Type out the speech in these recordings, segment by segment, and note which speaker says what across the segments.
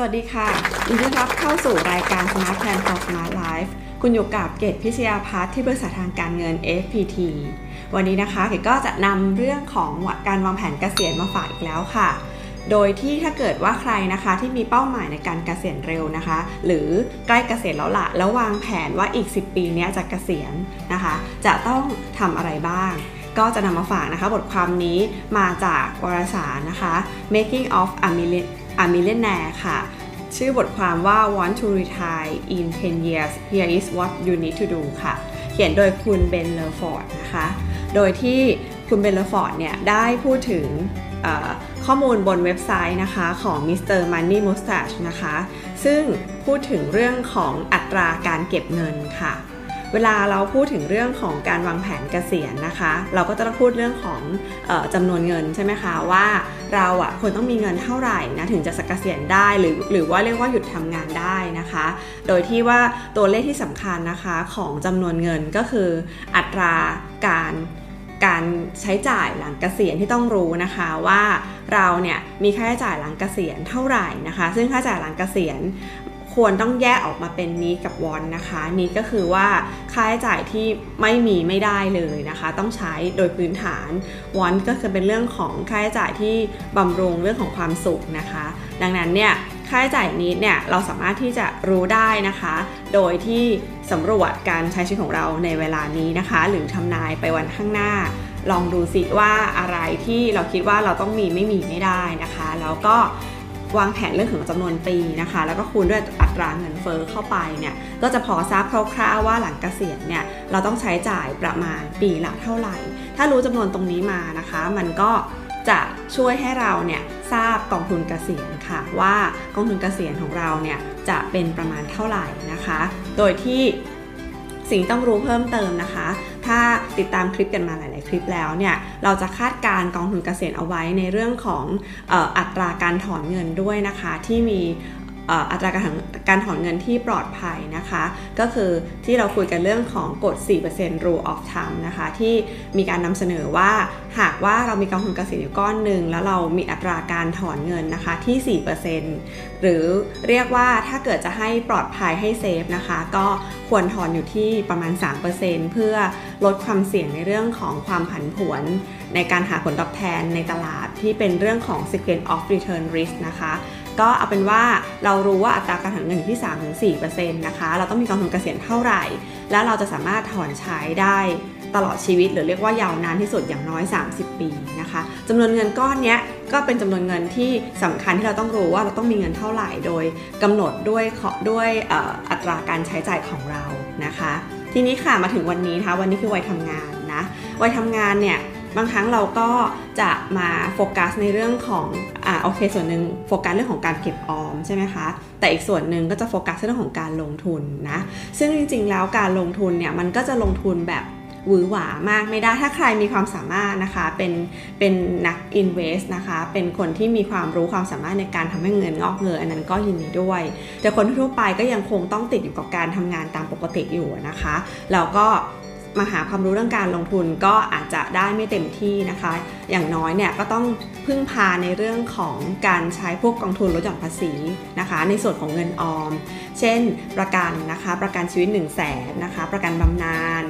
Speaker 1: สวัสดีค่ะยินดีต้อนรับเข้าสู่รายการ Smart Plan for Smart Life คุณอยู่กับเกตพิชยาพัฒน์ที่บริษัททางการเงิน FPT วันนี้นะคะเกตก็จะนำเรื่องของการวางแผนเกษียณมาฝากอีกแล้วค่ะ โดยที่ถ้าเกิดว่าใครนะคะที่มีเป้าหมายในการเกษียณเร็วนะคะ หรือใกล้เกษียณแล้วละแล้ววางแผนว่าอีก 10 ปีนี้จะเกษียณนะคะ จะต้องทำอะไรบ้างก็จะนำมาฝากนะคะ บทความนี้มาจากวารสารนะคะ Making of a Million a Millionaire ค่ะ ชื่อบทความว่า Want to retire in 10 years Here is what you need to do ค่ะ เขียนโดยคุณ Ben Le Fort นะคะ โดยที่คุณ Ben Le Fort เนี่ยได้พูดถึงข้อมูลบนเว็บไซต์นะคะของ Mr. Money Mustache นะคะ ซึ่งพูดถึงเรื่องของอัตราการเก็บเงินค่ะ เวลาเราพูดถึงเรื่องของการวางแผนเกษียณนะคะ เราก็จะต้องพูดเรื่องของออจำนวนเงินใช่ไหมคะว่าเราอะควรต้องมีเงินเท่าไหร่นะถึงจะสกเกษียณได้หรือหรือว่าเรียกว่าหยุดทำงานได้นะคะ โดยที่ว่าตัวเลขที่สำคัญนะคะของจำนวนเงินก็คืออัตราการการใช้จ่ายหลังเกษียณที่ต้องรู้นะคะว่าเราเนี่ยมีค่าใช้จ่ายหลังเกษียณเท่าไหร่นะคะ ซึ่งค่าใช้จ่ายหลังเกษียณ ควรต้องแยกออกมาเป็นนี้กับวอนนะคะนี้ก็คือว่าค่าใช้จ่ายที่ไม่มีไม่ได้เลยนะคะ ต้องใช้โดยพื้นฐานวอนก็คือเป็นเรื่องของค่าใช้จ่ายที่บำรุงเรื่องของความสุขนะคะ ดังนั้นเนี่ยค่าใช้จ่ายนี้เนี่ยเราสามารถที่จะรู้ได้นะคะ โดยที่สำรวจการใช้ชีวิตของเราในเวลานี้นะคะ หรือทำนายไปวันข้างหน้า ลองดูสิว่าอะไรที่เราคิดว่าเราต้องมีไม่มีไม่ได้นะคะ แล้วก็ วางแผนเรื่องของจำนวนปีนะคะ แล้วก็คูณด้วยอัตราเงินเฟอ้อเข้าไปเนี่ยก็จะพอทราบคร่าวๆว่าหลังเกษียณเนี่ยเราต้องใช้จ่ายประมาณปีละเท่าไหร่ ถ้ารู้จำนวนตรงนี้มานะคะ มันก็จะช่วยให้เราเนี่ยทราบกองทุนเกษียณค่ะ ว่ากองทุนเกษียณของเราเนี่ยจะเป็นประมาณเท่าไหร่นะคะ โดยที่ สิ่งต้องรู้เพิ่มเติมนะคะ ถ้าติดตามคลิปกันมาหลาย ๆ คลิปแล้วเนี่ย เราจะคาดการกองทุนเกษียณเอาไว้ในเรื่องของอัตราการถอนเงินด้วยนะคะ ที่มี อัตราการการถอนเงินที่ปลอดภัยนะคะ ก็คือที่เราคุยกันเรื่องของกฎ 4% rule of thumb นะคะ ที่มีการนำเสนอว่าหากว่าเรามีกองทุนเกษียณอยู่ก้อนหนึ่งแล้วเรามีอัตราการถอนเงินนะคะที่ 4%หรือเรียกว่าถ้าเกิดจะให้ปลอดภัยให้เซฟนะคะ ก็ควรถอนอยู่ที่ประมาณ 3%เพื่อลดความเสี่ยงในเรื่องของความผันผวน ในการหาผลตอบแทนในตลาดที่เป็นเรื่องของ sequence of return risk นะคะ ก็เอาเป็นว่าเรารู้ว่าอัตราการถอนเงินอยู่ที่ 3-4%นะคะ เราต้องมีกองทุนเกษียณเท่าไหร่ แล้วเราจะสามารถถอนใช้ได้ตลอดชีวิต หรือเรียกว่ายาวนานที่สุดอย่างน้อย 30 ปีนะคะจำนวนเงินก้อนนี้ก็เป็นจำนวนเงินที่สำคัญที่เราต้องรู้ว่าเราต้องมีเงินเท่าไหร่โดยกำหนดด้วยด้วยอัตราการใช้จ่ายของเรานะคะ ทีนี้ค่ะมาถึงวันนี้นะคะวันนี้คือวัยทำงานนะวัยทำงานเนี่ย บางครั้งเราก็จะมาโฟกัสในเรื่องของอ่าโอเค ส่วนหนึ่งโฟกัสเรื่องของการเก็บออมใช่ไหมคะ แต่อีกส่วนหนึ่งก็จะโฟกัสเรื่องของการลงทุนนะ ซึ่งจริงๆแล้วการลงทุนเนี่ยมันก็จะลงทุนแบบหวือหวามากไม่ได้ถ้าใครมีความสามารถนะคะเป็นเป็นนัก invest นะคะเป็นคนที่มีความรู้ความสามารถในการทำให้เงินงอกเงยอันนั้นก็ยินดีด้วย แต่คนทั่วไปก็ยังคงต้องติดอยู่กับการทำงานตามปกติอยู่นะคะแล้วก็ มาหาความรู้เรื่องการลงทุนก็อาจจะได้ไม่เต็มที่นะคะ อย่างน้อยเนี่ยก็ต้องพึ่งพาในเรื่องของการใช้พวกกองทุนลดหย่อนภาษีนะคะ ในส่วนของเงินออม เช่น ประกันนะคะ ประกันชีวิต 1 0 0 0 0แสนนะคะ ประกันบำนาญ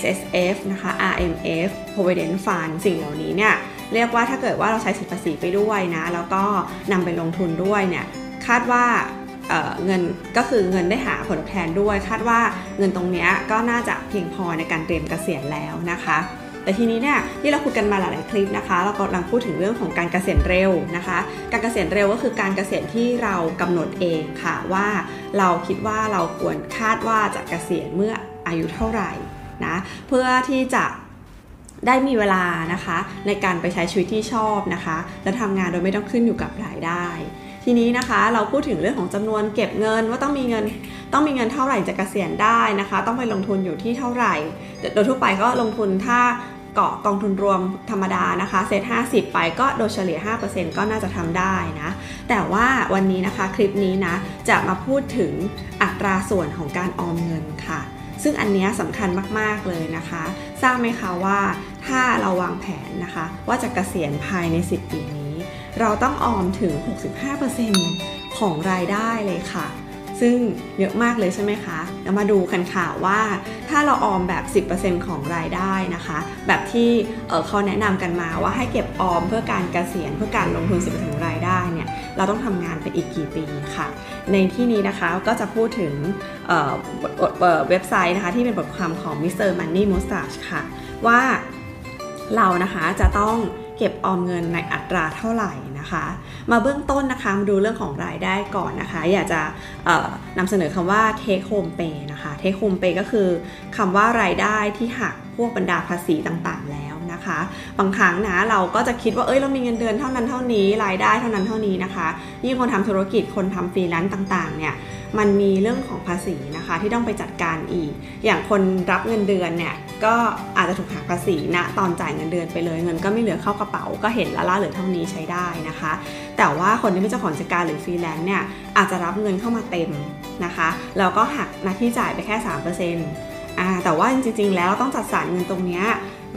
Speaker 1: S S F นะคะ R M F Provident Fund สิ่งเหล่านี้เนี่ยเรียกว่าถ้าเกิดว่าเราใช้สิทธิภาษีไปด้วยนะ แล้วก็นำไปลงทุนด้วยเนี่ยคาดว่า เงินก็คือเงินได้หาผลตอบแทนด้วย คาดว่าเงินตรงนี้ก็น่าจะเพียงพอในการเตรียมเกษียณแล้วนะคะ แต่ทีนี้เนี่ยที่เราคุยกันมาหลายๆคลิปนะคะ เรากำลังพูดถึงเรื่องของการเกษียณเร็วนะคะ การเกษียณเร็วก็คือการเกษียณที่เรากำหนดเองค่ะว่าเราคิดว่าเราควรคาดว่าจะเกษียณเมื่ออายุเท่าไหร่นะเพื่อที่จะได้มีเวลานะคะในการไปใช้ชีวิตที่ชอบนะคะ และทำงานโดยไม่ต้องขึ้นอยู่กับรายได้ ทีนี้นะคะเราพูดถึงเรื่องของจำนวนเก็บเงินว่าต้องมีเงินต้องมีเงินเท่าไหร่จะเกษียณได้นะคะ ต้องไปลงทุนอยู่ที่เท่าไหร่ โดยทั่วไปก็ลงทุนถ้าเกาะกองทุนรวมธรรมดานะคะเซต50 ไปก็โดยเฉลี่ย 5%ก็น่าจะทำได้นะ แต่ว่าวันนี้นะคะคลิปนี้นะจะมาพูดถึงอัตราส่วนของการออมเงินค่ะ ซึ่งอันนี้สำคัญมากๆเลยนะคะ ทราบไหมคะว่าถ้าเราวางแผนนะคะ ว่าจะกะเกษียณภายใน 10 ปีนี้ เราต้องออมถึง 65%ของรายได้เลยค่ะ ซึ่งเยอะมากเลยใช่ไหมคะเรามาดูกันค่ะว่า ถ้าเราออมแบบ 10%ของรายได้นะคะ แบบที่เเขาแนะนำกันมาว่าให้เก็บออมเพื่อการเกษียณเพื่อการลงทุน 10%ของรายได้เนี่ย เราต้องทำงานไปอีกกี่ปีค่ะ ในที่นี้นะคะก็จะพูดถึงเเว็บไซต์นะคะที่เป็นบทความของ Mr. Money Mustache ค่ะ ว่าเรานะคะจะต้องเก็บออมเงินในอัตราเท่าไหร่ นะคะ มาเบื้องต้นนะคะมาดูเรื่องของรายได้ก่อนนะคะ อยากจะนำเสนอคำว่า take home pay นะคะ take home pay ก็คือคำว่ารายได้ที่หักพวกบรรดาภาษีต่างๆแล้ว นะคะ บางครั้งนะเราก็จะคิดว่าเอ้ยเรามีเงินเดือนเท่านั้นเท่านี้รายได้เท่านั้นเท่านี้นะคะยิ่งคนทำธุรกิจคนทำฟรีแลนซ์ต่างๆเนี่ยมันมีเรื่องของภาษีนะคะที่ต้องไปจัดการอีก อย่างคนรับเงินเดือนเนี่ยก็อาจจะถูกหักภาษีณนะตอนจ่ายเงินเดือนไปเลย เงินก็ไม่เหลือเข้ากระเป๋าก็เห็นละว่าเหลือเท่านี้ใช้ได้นะคะ แต่ว่าคนที่เป็นเจ้าของกิจการหรือฟรีแลนซ์เนี่ยอาจจะรับเงินเข้ามาเต็มนะคะแล้วก็หักหน้าที่จ่ายไปแค่ 3%อ่าแต่ว่าจริงๆ แล้วต้องจัดสรรเงินตรงนี้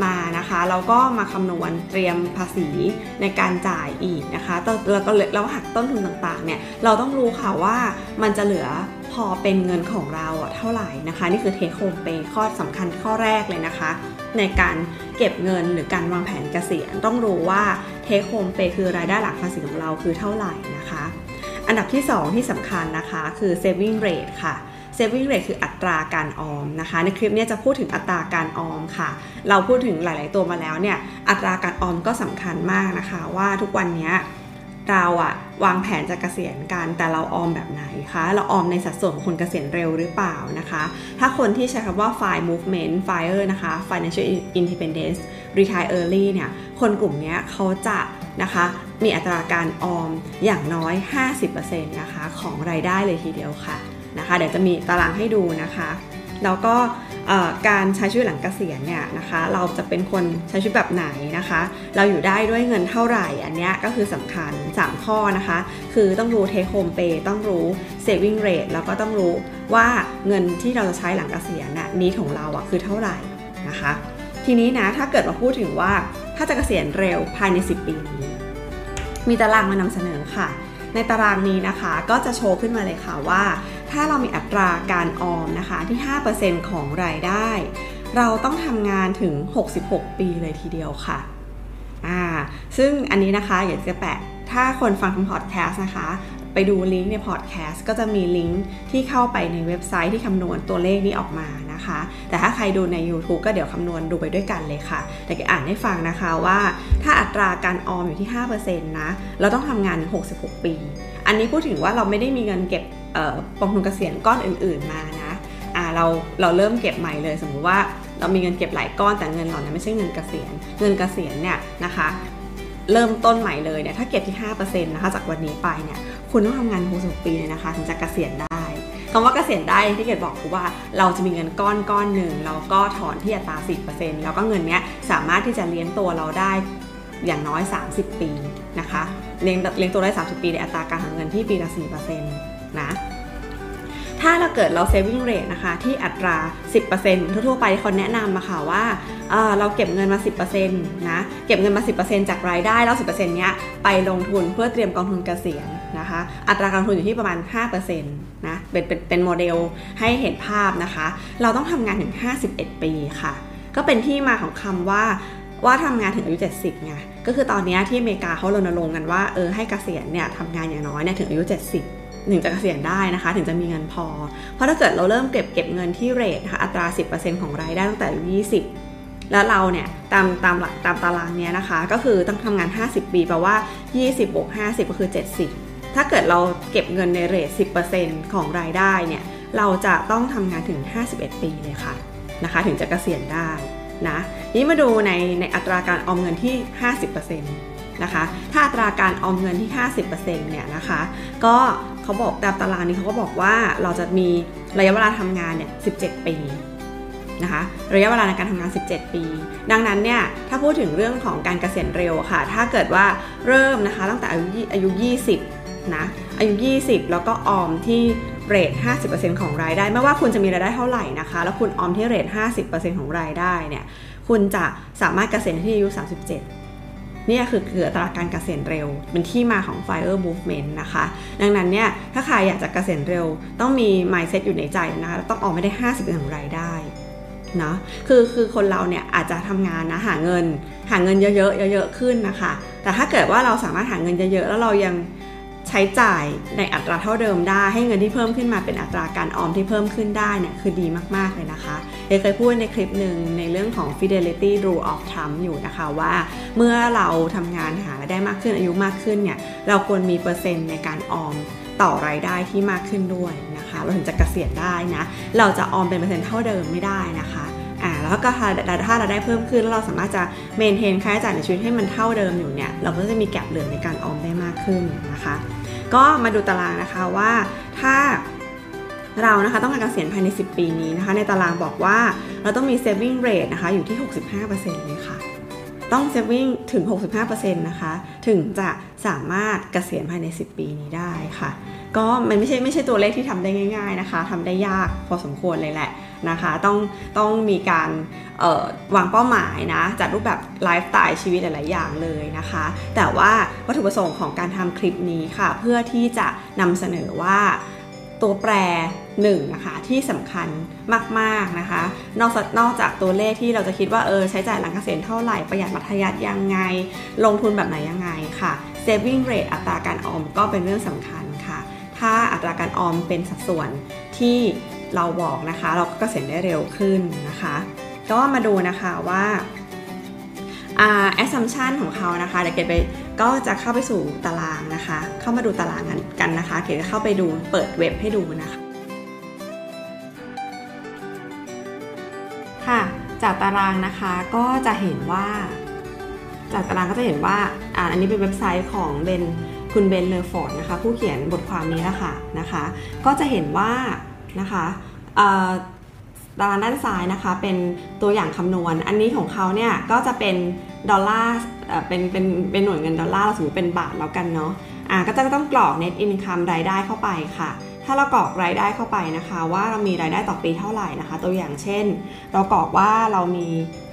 Speaker 1: มานะคะแล้วก็มาคำนวณเตรียมภาษีในการจ่ายอีกนะคะแล้วก็แล้วหักต้นทุนต่างๆเนี่ยเราต้องรู้ค่ะว่ามันจะเหลือพอเป็นเงินของเราเท่าไหร่นะคะ นี่คือเทคโฮมเปย์ข้อสำคัญข้อแรกเลยนะคะ ในการเก็บเงินหรือการวางแผนเกษียณต้องรู้ว่าเทคโฮมเปคือรายได้หลักภาษีของเราคือเท่าไหร่นะคะ อันดับที่ 2 ที่สำคัญนะคะคือ saving rate ค่ะ saving rate คืออัตราการออมนะคะ ในคลิปนี้จะพูดถึงอัตราการออมค่ะ เราพูดถึงหลาย ๆ ตัวมาแล้วเนี่ย อัตราการออมก็สำคัญมากนะคะ ว่าทุกวันนี้เราอะวางแผนจะเกษียณกันแต่เราออมแบบไหนคะ เราออมในสัดส่วนของคนเกษียณเร็วหรือเปล่านะคะ ถ้าคนที่ใช้คำว่า fire movement fire นะคะ financial independence retire early เนี่ยคนกลุ่มนี้เขาจะนะคะมีอัตราการออมอย่างน้อย 50%นะคะของรายได้เลยทีเดียวค่ะ นะคะ เดี๋ยวจะมีตารางให้ดูนะคะ แล้วก็การใช้ชีวิตหลังเกษียณเนี่ยนะคะ เราจะเป็นคนใช้ชีวิตแบบไหนนะคะ เราอยู่ได้ด้วยเงินเท่าไหร่ อันนี้ก็คือสำคัญ 3 ข้อนะคะ คือต้องรู้ take home pay ต้องรู้ saving rate แล้วก็ต้องรู้ว่าเงินที่เราจะใช้หลังเกษียณน่ะนี้ของเราอะคือเท่าไหร่นะคะ ทีนี้นะถ้าเกิดมาพูดถึงว่าถ้าจะเกษียณเร็วภายใน 10 ปีนี้มีตารางมานำเสนอค่ะ ในตารางนี้นะคะก็จะโชว์ขึ้นมาเลยค่ะว่า ถ้าเรามีอัตราการออมนะคะที่ 5%ของรายได้ เราต้องทำงานถึง 66 ปีเลยทีเดียวค่ะอ่าซึ่งอันนี้นะคะอยากจะแปะถ้าคนฟังทางพอดแคสต์นะคะ ไปดูลิงก์ในพอดแคสต์ก็จะมีลิงก์ที่เข้าไปในเว็บไซต์ที่คำนวณตัวเลขนี้ออกมานะคะ แต่ถ้าใครดูใน YouTube ก็เดี๋ยวคำนวณดูไปด้วยกันเลยค่ะ แต่ก็อ่านให้ฟังนะคะว่าถ้าอัตราการออมอยู่ที่ 5%นะ เราต้องทำงานถึง66 ปี อันนี้พูดถึงว่าเราไม่ได้มีเงินเก็บ กองทุนเกษียณก้อนอื่น ๆมานะเราเราเริ่มเก็บใหม่เลย สมมุติว่าเรามีเงินเก็บหลายก้อนแต่เงินเหล่านั้นไม่ใช่เงินเกษียณเงินเกษียณเนี่ยนะคะเริ่มต้นใหม่เลยเนี่ยถ้าเก็บที่5%นะคะจากวันนี้ไปเนี่ยคุณต้องทำงาน60ปีเลยนะคะถึงจะเกษียณได้คำว่าเกษียณได้ที่เกดบอกคือว่าเราจะมีเงินก้อนก้อนหนึ่งเราก็ถอนที่อัตรา 10%แล้วก็เงินเนี้ยสามารถที่จะเลี้ยงตัวเราได้อย่างน้อย 30 ปีนะคะเลี้ยงเลี้ยงตัวได้ 30 ปีในอัตราการหาเงินที่ปีละ4%นะ ถ้าเราเกิดเรา saving rate นะคะ ที่อัตรา 10%ทั่วๆไปเขาแนะนำมาค่ะว่าเราเก็บเงินมา 10%นะเก็บเงินมา 10%จากรายได้แล้ว10%เนี้ยไปลงทุนเพื่อเตรียมกองทุนเกษียณนะคะอัตราการลงทุนอยู่ที่ประมาณ 5%นะเป็นเป็นเป็นโมเดลให้เห็นภาพนะคะ เราต้องทำงานถึง 51 ปีค่ะ ก็เป็นที่มาของคำว่าว่าทำงานถึงอายุ 70ไงก็คือตอนนี้ที่อเมริกาเขารณรงค์กันว่าเออให้เกษียณเนี่ยทำงานอย่างน้อยเนี่ยถึงอายุ 70 ถึงจะเกษียณได้นะคะ ถึงจะมีเงินพอ เพราะถ้าเกิดเราเริ่มเก็บเก็บเงินที่เรทนะคะอัตรา 10%ของรายได้ตั้งแต่อายุ20 แล้วเราเนี่ยตามตามหลักตามตารางเนี้ยนะคะ ก็คือต้องทำงาน 50 ปีแปลว่า 20บวก50 ก็คือ 70 ถ้าเกิดเราเก็บเงินในเรท 10%ของรายได้เนี่ยเราจะต้องทำงานถึง 51 ปีเลยค่ะนะคะ ถึงจะเกษียณได้นะนี้มาดูในในอัตราการออมเงินที่ 50% นะคะ ถ้าอัตราการออมเงินที่ 50%เนี่ยนะคะ ก็เขาบอกตามตารางนี้เขาก็บอกว่าเราจะมีระยะเวลาทำงานเนี่ย 17 ปีนะคะระยะเวลาในการทำงาน 17 ปี ดังนั้นเนี่ยถ้าพูดถึงเรื่องของการเกษียณเร็วค่ะ ถ้าเกิดว่าเริ่มนะคะตั้งแต่อายุอายุ 20 นะ อายุ 20 แล้วก็ออมที่เรท 50%ของรายได้ ไม่ว่าคุณจะมีรายได้เท่าไหร่นะคะ แล้วคุณออมที่เรท 50%ของรายได้เนี่ย คุณจะสามารถเกษียณที่อายุ 37 นี่คือคืออัตราการเกษียณเร็ว เป็นที่มาของ Fire Movement นะคะ ดังนั้นเนี่ยถ้าใครอยากจะเกษียณเร็ว ต้องมี mindset อยู่ในใจนะคะต้องออกไม่ได้ 50%ของรายได้นะคือคือคนเราเนี่ยอาจจะทำงานนะหาเงิน หาเงินเยอะๆเยอะๆขึ้นนะคะ แต่ถ้าเกิดว่าเราสามารถหาเงินเยอะๆแล้วเรายัง ใช้จ่ายในอัตราเท่าเดิมได้ ให้เงินที่เพิ่มขึ้นมาเป็นอัตราการออมที่เพิ่มขึ้นได้เนี่ยคือดีมากๆเลยนะคะเอเคยพูดในคลิปหนึ่งในเรื่องของ fidelity rule of thumb อยู่นะคะว่า เมื่อเราทำงานหาได้มากขึ้นอายุมากขึ้นเนี่ยเราควรมีเปอร์เซ็นต์ในการออมต่อรายได้ที่มากขึ้นด้วยนะคะ เราถึงจะเกษียณได้นะ เราจะออมเป็นเปอร์เซ็นต์เท่าเดิมไม่ได้นะคะอ่าแล้วก็ถ้าเราได้เพิ่มขึ้นแล้วเราสามารถจะเมนเทนค่าใช้จ่ายในชีวิตให้มันเท่าเดิมอยู่เนี่ย เราก็จะมีแก็บเหลือในการออมได้มากขึ้นนะคะ ก็มาดูตารางนะคะว่าถ้าเรานะคะต้องการเกษียณภายใน 10 ปีนี้นะคะ ในตารางบอกว่าเราต้องมี saving rate นะคะอยู่ที่ 65%เลยค่ะ ต้อง saving ถึง 65%นะคะ ถึงจะสามารถเกษียณภายใน 10 ปีนี้ได้ค่ะ ก็มันไม่ใช่ไม่ใช่ตัวเลขที่ทำได้ง่าย ๆนะคะทำได้ยากพอสมควรเลยแหละนะคะ ต้องต้องมีการวางเป้าหมายนะ จัดรูปแบบไลฟ์สไตล์ชีวิตหลาย ๆ อย่างเลยนะคะ แต่ว่าวัตถุประสงค์ของการทำคลิปนี้ค่ะ เพื่อที่จะนำเสนอว่า ตัวแปรหนึ่งนะคะที่สำคัญมากๆนะคะ นอกนอกจากตัวเลขที่เราจะคิดว่าเออใช้จ่ายหลังเกษียณเท่าไหร่ ประหยัดมัธยัสถ์ยังไง ลงทุนแบบไหนยังไงค่ะ saving rate อัตราการออมก็เป็นเรื่องสำคัญค่ะ ถ้าอัตราการออมเป็นสัดส่วนที่เราบอกนะคะ เราก็เกษียณได้เร็วขึ้นนะคะ ก็มาดูนะคะว่า assumption ของเขานะคะเดี๋ยวเกดไป ก็จะเข้าไปสู่ตารางนะคะ เข้ามาดูตารางกันนะคะเกดจะเข้าไปดูเปิดเว็บให้ดูนะคะ ค่ะ จากตารางนะคะก็จะเห็นว่า จากตารางก็จะเห็นว่าอ่าอันนี้เป็นเว็บไซต์ของเบนคุณเบนเลอร์ฟอร์ดนะคะ ผู้เขียนบทความนี้ละค่ะนะคะ ก็จะเห็นว่านะคะ ตารางด้านซ้ายนะคะเป็นตัวอย่างคำนวณ อันนี้ของเขาเนี่ยก็จะเป็นดอลลาร์เป็นเป็นเป็นหน่วยเงินดอลลาร์สมมติเป็นบาทแล้วกันเนาะอ่าก็จะต้องกรอก net income รายได้เข้าไปค่ะ ถ้าเรากรอกรายได้เข้าไปนะคะ ว่าเรามีรายได้ต่อปีเท่าไหร่นะคะ ตัวอย่างเช่น เรากรอกว่าเรามี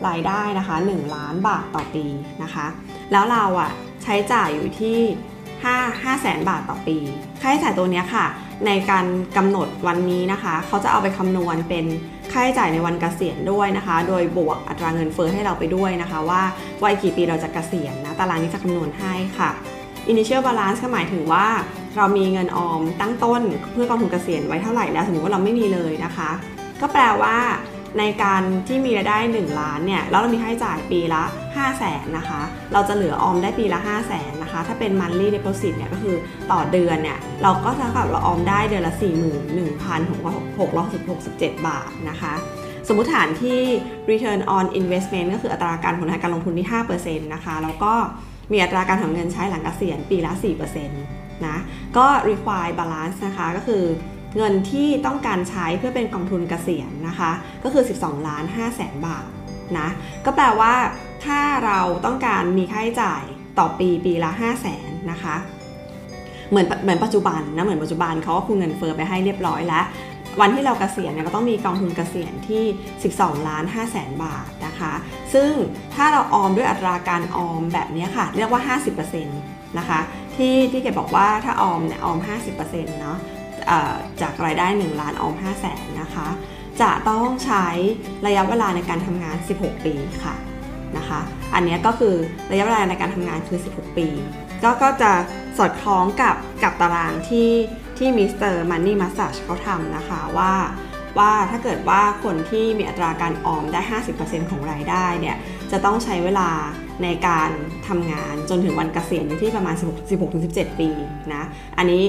Speaker 1: รายได้นะคะ 1 ล้านบาทต่อปีนะคะ แล้วเราอะใช้จ่ายอยู่ที่5 5แสนบาทต่อปี ค่าใช้จ่ายตัวนี้ค่ะ ในการกำหนดวันนี้นะคะ เขาจะเอาไปคำนวณเป็นค่าใช้จ่ายในวันเกษียณด้วยนะคะ โดยบวกอัตราเงินเฟ้อให้เราไปด้วยนะคะ ว่าวัยกี่ปีเราจะเกษียณนะตารางนี้จะคำนวณให้ค่ะ initial balance ก็หมายถึงว่าเรามีเงินออมตั้งต้นเพื่อกองทุนเกษียณไว้เท่าไหร่แล้วสมมติว่าเราไม่มีเลยนะคะ ก็แปลว่า ในการที่มีรายได้ 1 ล้านเนี่ยแล้วเรามีค่าใช้จ่ายปีละ 5 0 0แสนนะคะ เราจะเหลือออมได้ปีละ 5 0 0แสนนะคะ ถ้าเป็น monthly deposit เนี่ยก็คือต่อเดือนเนี่ยเราก็เท่ากับเราออมได้เดือนละ 41,667 บาทนะคะสมมติฐานที่ return on investment ก็คืออัตราการผลทางการลงทุนที่ 5%นะคะ แล้วก็มีอัตราการถอนเงินใช้หลังเกษียณปีละ 4%นะ ก็ require balance นะคะ ก็คือ เงินที่ต้องการใช้เพื่อเป็นกองทุนเกษียณนะคะ ก็คือ 12 ล้าน5แสนบาทนะก็แปลว่าถ้าเราต้องการมีค่าใช้จ่ายต่อปีปีละ 5 0 0แสนนะคะเหมือนเหมือนปัจจุบันนะเหมือนปัจจุบันเขาก็คูณเงินเฟอ้อไปให้เรียบร้อยแล้ว วันที่เรากเกษียณเนี่ยเราต้องมีกองทุนเกษียณที่ 12 ล้าน5แสนบาทนะคะ ซึ่งถ้าเราออมด้วยอัตราการออมแบบนี้ค่ะ เรียกว่า 50%นะคะที่ที่เกดบอกว่าถ้าออมเนี่ยออม 50%เนาะ จากรายได้ 1 ล้านออม5 0 0แสนนะคะ จะต้องใช้ระยะเวลาในการทำงาน 16 ปีค่ะนะคะ อันนี้ก็คือระยะเวลาในการทำงานคือ 16 ปี ก็ก็จะสอดคล้องกับกับตารางที่ที่ Mr. Money Mustache เขาทำนะคะว่าว่าถ้าเกิดว่าคนที่มีอัตราการออมได้ 50%ของรายได้เนี่ยจะต้องใช้เวลาในการทำงานจนถึงวันเกษียณอยู่ที่ประมาณ 16-17 ปีนะ อันนี้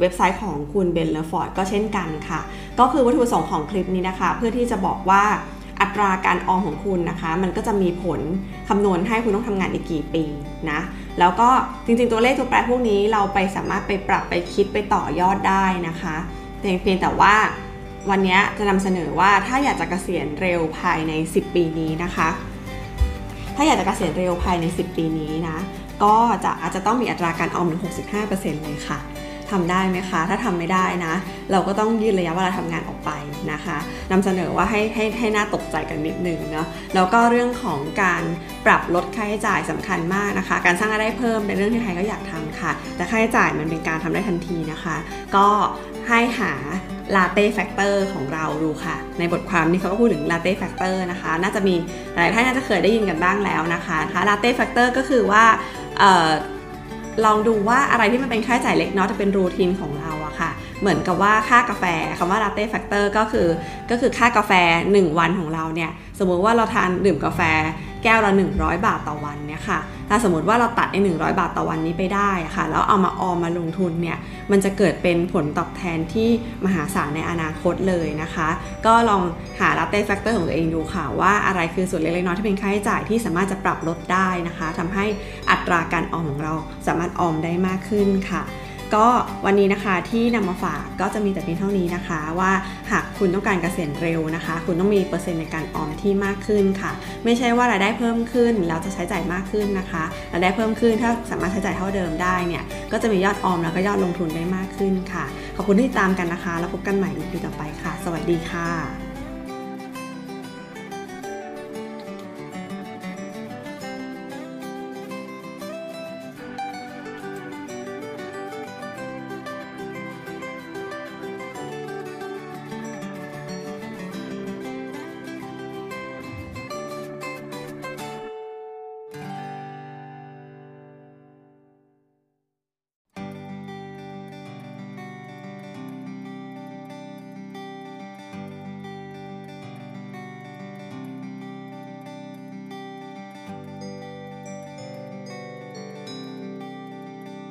Speaker 1: เว็บไซต์ของคุณเบนเลฟอร์ดก็เช่นกันค่ะ ก็คือวัตถุประสงค์ของคลิปนี้นะคะ เพื่อที่จะบอกว่าอัตราการออมของคุณนะคะ มันก็จะมีผลคำนวณให้คุณต้องทำงานอีกกี่ปีนะ แล้วก็จริงๆตัวเลขตัวแปรพวกนี้เราไปสามารถไปปรับไปคิดไปต่อยอดได้นะคะเพียงแต่ว่าวันนี้จะนำเสนอว่าถ้าอยากจะเกษียณเร็วภายใน 10 ปีนี้นะคะ ถ้าอยากจะเกษียณเร็วภายใน 10 ปีนี้นะ ก็จะอาจจะต้องมีอัตราการออมถึง 65%เลยค่ะ ทำได้ไหมคะ ถ้าทำไม่ได้นะ เราก็ต้องยืดระยะเวลาทำงานออกไปนะคะนำเสนอว่าให้ให้ให้น่าตกใจกันนิดนึงเนาะแล้วก็เรื่องของการปรับลดค่าใช้จ่ายสำคัญมากนะคะ การสร้างรายได้เพิ่มเป็นเรื่องที่ใครก็อยากทำค่ะ แต่ค่าใช้จ่ายมันเป็นการทำได้ทันทีนะคะ ก็ให้หา latte factor ของเราดูค่ะ ในบทความนี้เขาก็พูดถึง latte factor นะคะ น่าจะมีหลายท่านน่าจะเคยได้ยินกันบ้างแล้วนะคะ latte factor ก็คือว่า ลองดูว่าอะไรที่มันเป็นค่าใช้จ่ายเล็กน้อยจะเป็น routine ของเราอะค่ะ เหมือนกับว่าค่ากาแฟคำว่า latte factor ก็คือก็คือค่ากาแฟ 1 วันของเราเนี่ยสมมุติว่าเราทานดื่มกาแฟแก้วละ 100 บาทต่อวันเนี่ยค่ะถ้าสมมติว่าเราตัดไอ้100 บาทต่อวันนี้ไปได้ค่ะ แล้วเอามาออมมาลงทุนเนี่ย มันจะเกิดเป็นผลตอบแทนที่มหาศาลในอนาคตเลยนะคะ ก็ลองหา latte factor ของตัวเองดูค่ะ ว่าอะไรคือส่วนเล็กๆน้อยที่เป็นค่าใช้จ่ายที่สามารถจะปรับลดได้นะคะทำให้ อัตราการออมของเราสามารถออมได้มากขึ้นค่ะ ก็วันนี้นะคะที่นำมาฝากก็จะมีแต่เพียงเท่านี้นะคะ ว่าหากคุณต้องการเกษียณเร็วนะคะ คุณต้องมีเปอร์เซ็นต์ในการออมที่มากขึ้นค่ะ ไม่ใช่ว่ารายได้เพิ่มขึ้นแล้วจะใช้จ่ายมากขึ้นนะคะรายได้เพิ่มขึ้นถ้าสามารถใช้จ่ายเท่าเดิมได้เนี่ยก็จะมียอดออมแล้วก็ยอดลงทุนได้มากขึ้นค่ะขอบคุณที่ติดตามกันนะคะ แล้วพบกันใหม่ในปีต่อไปค่ะ สวัสดีค่ะ